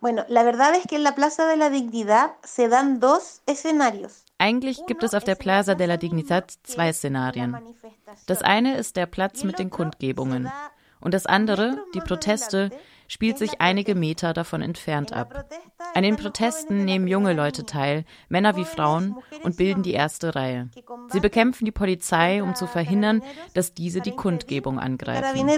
Bueno, la verdad es que en la Plaza de la Dignidad se dan dos escenarios. Eigentlich gibt es auf der Plaza de la Dignidad zwei Szenarien. Das eine ist der Platz mit den Kundgebungen und das andere, die Proteste, spielt sich einige Meter davon entfernt ab. An den Protesten nehmen junge Leute teil, Männer wie Frauen, und bilden die erste Reihe. Sie bekämpfen die Polizei, um zu verhindern, dass diese die Kundgebung angreifen.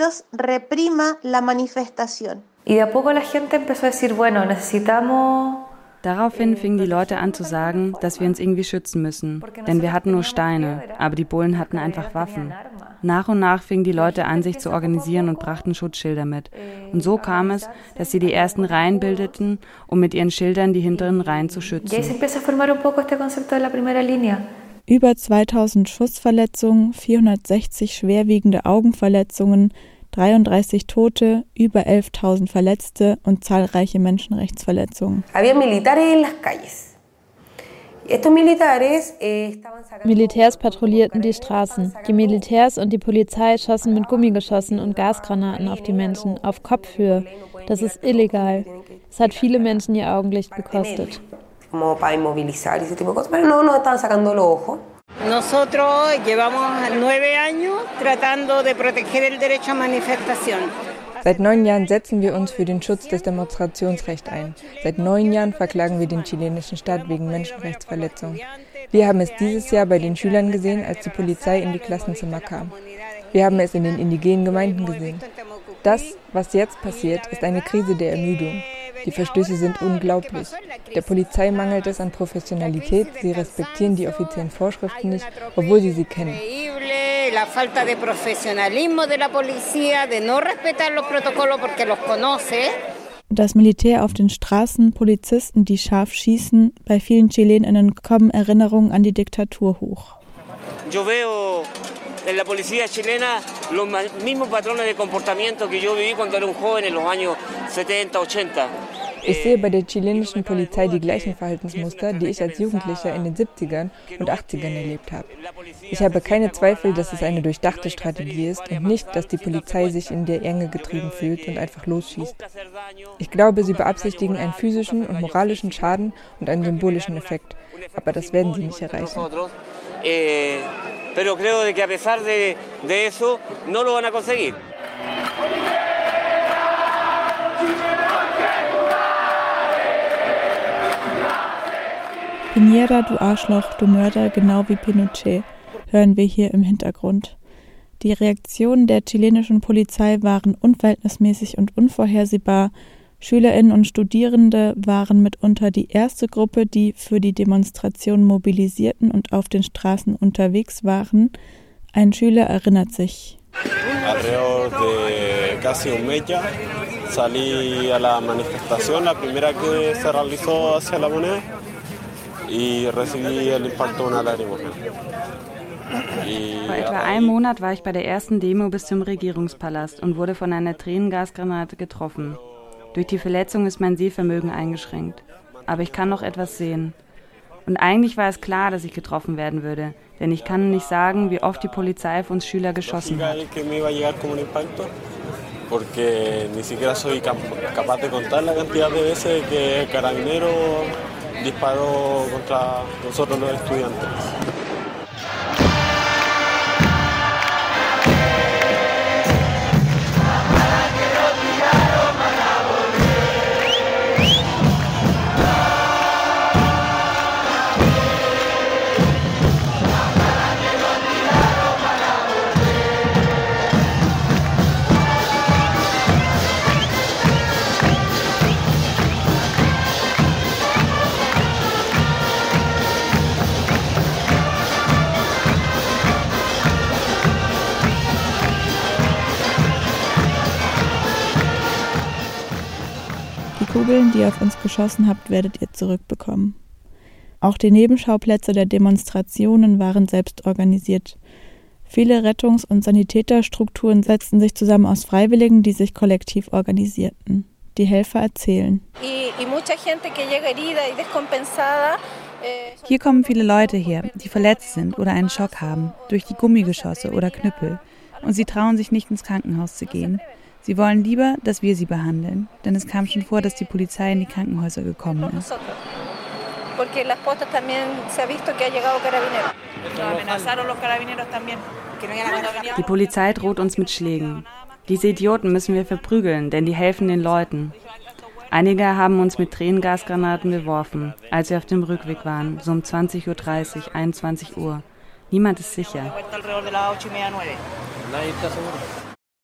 Y de a poco la gente empezó a decir, bueno, necesitamos Daraufhin fingen die Leute an zu sagen, dass wir uns irgendwie schützen müssen, denn wir hatten nur Steine, aber die Bullen hatten einfach Waffen. Nach und nach fingen die Leute an, sich zu organisieren und brachten Schutzschilder mit. Und so kam es, dass sie die ersten Reihen bildeten, um mit ihren Schildern die hinteren Reihen zu schützen. Über 2000 Schussverletzungen, 460 schwerwiegende Augenverletzungen, 33 Tote, über 11.000 Verletzte und zahlreiche Menschenrechtsverletzungen. Militärs patrouillierten die Straßen. Die Militärs und die Polizei schossen mit Gummigeschossen und Gasgranaten auf die Menschen, auf Kopfhöhe. Das ist illegal. Es hat viele Menschen ihr Augenlicht gekostet. Nosotros llevamos nueve años tratando de proteger el derecho a manifestación. Seit neun Jahren setzen wir uns für den Schutz des Demonstrationsrechts ein. Seit neun Jahren verklagen wir den chilenischen Staat wegen Menschenrechtsverletzungen. Wir haben es dieses Jahr bei den Schülern gesehen, als die Polizei in die Klassenzimmer kam. Wir haben es in den indigenen Gemeinden gesehen. Das, was jetzt passiert, ist eine Krise der Ermüdung. Die Verstöße sind unglaublich. Der Polizei mangelt es an Professionalität. Sie respektieren die offiziellen Vorschriften nicht, obwohl sie sie kennen. La falta de profesionalismo de la policía, de no respetar los protocolos porque los conoce. Das Militär auf den Straßen, Polizisten, die scharf schießen, bei vielen Chileninnen kommen Erinnerungen an die Diktatur hoch. Yo veo en la policía chilena los mismos patrones de comportamiento que yo viví cuando era un joven en los años 70, 80. Ich sehe bei der chilenischen Polizei die gleichen Verhaltensmuster, die ich als Jugendlicher in den 70ern und 80ern erlebt habe. Ich habe keine Zweifel, dass es eine durchdachte Strategie ist und nicht, dass die Polizei sich in der Enge getrieben fühlt und einfach losschießt. Ich glaube, sie beabsichtigen einen physischen und moralischen Schaden und einen symbolischen Effekt, aber das werden sie nicht erreichen. Pero creo que a pesar de, de eso no lo van a conseguir. Pinera, du Arschloch, du Mörder, genau wie Pinochet, hören wir hier im Hintergrund. Die Reaktionen der chilenischen Polizei waren unverhältnismäßig und unvorhersehbar. Schülerinnen und Studierende waren mitunter die erste Gruppe, die für die Demonstration mobilisierten und auf den Straßen unterwegs waren. Ein Schüler erinnert sich. Alrededor de casi un mes ya salí a la manifestación, la primera que se realizó hacia la moneda y recibí el impacto de una lacrimógena. Vor etwa einem Monat war ich bei der ersten Demo bis zum Regierungspalast und wurde von einer Tränengasgranate getroffen. Durch die Verletzung ist mein Sehvermögen eingeschränkt. Aber ich kann noch etwas sehen. Und eigentlich war es klar, dass ich getroffen werden würde, denn ich kann nicht sagen, wie oft die Polizei auf uns Schüler geschossen hat. Porque ni siquiera soy capaz de contar la cantidad de veces que Carabinero disparó contra nosotros los estudiantes. Kugeln, die ihr auf uns geschossen habt, werdet ihr zurückbekommen. Auch die Nebenschauplätze der Demonstrationen waren selbst organisiert. Viele Rettungs- und Sanitäterstrukturen setzten sich zusammen aus Freiwilligen, die sich kollektiv organisierten. Die Helfer erzählen. Eh, Hier kommen viele Leute her, die verletzt sind oder einen Schock haben, durch die Gummigeschosse oder Knüppel. Und sie trauen sich nicht ins Krankenhaus zu gehen. Sie wollen lieber, dass wir sie behandeln, denn es kam schon vor, dass die Polizei in die Krankenhäuser gekommen ist. Die Polizei droht uns mit Schlägen. Diese Idioten müssen wir verprügeln, denn die helfen den Leuten. Einige haben uns mit Tränengasgranaten beworfen, als wir auf dem Rückweg waren, so um 20.30 Uhr, 21 Uhr. Niemand ist sicher.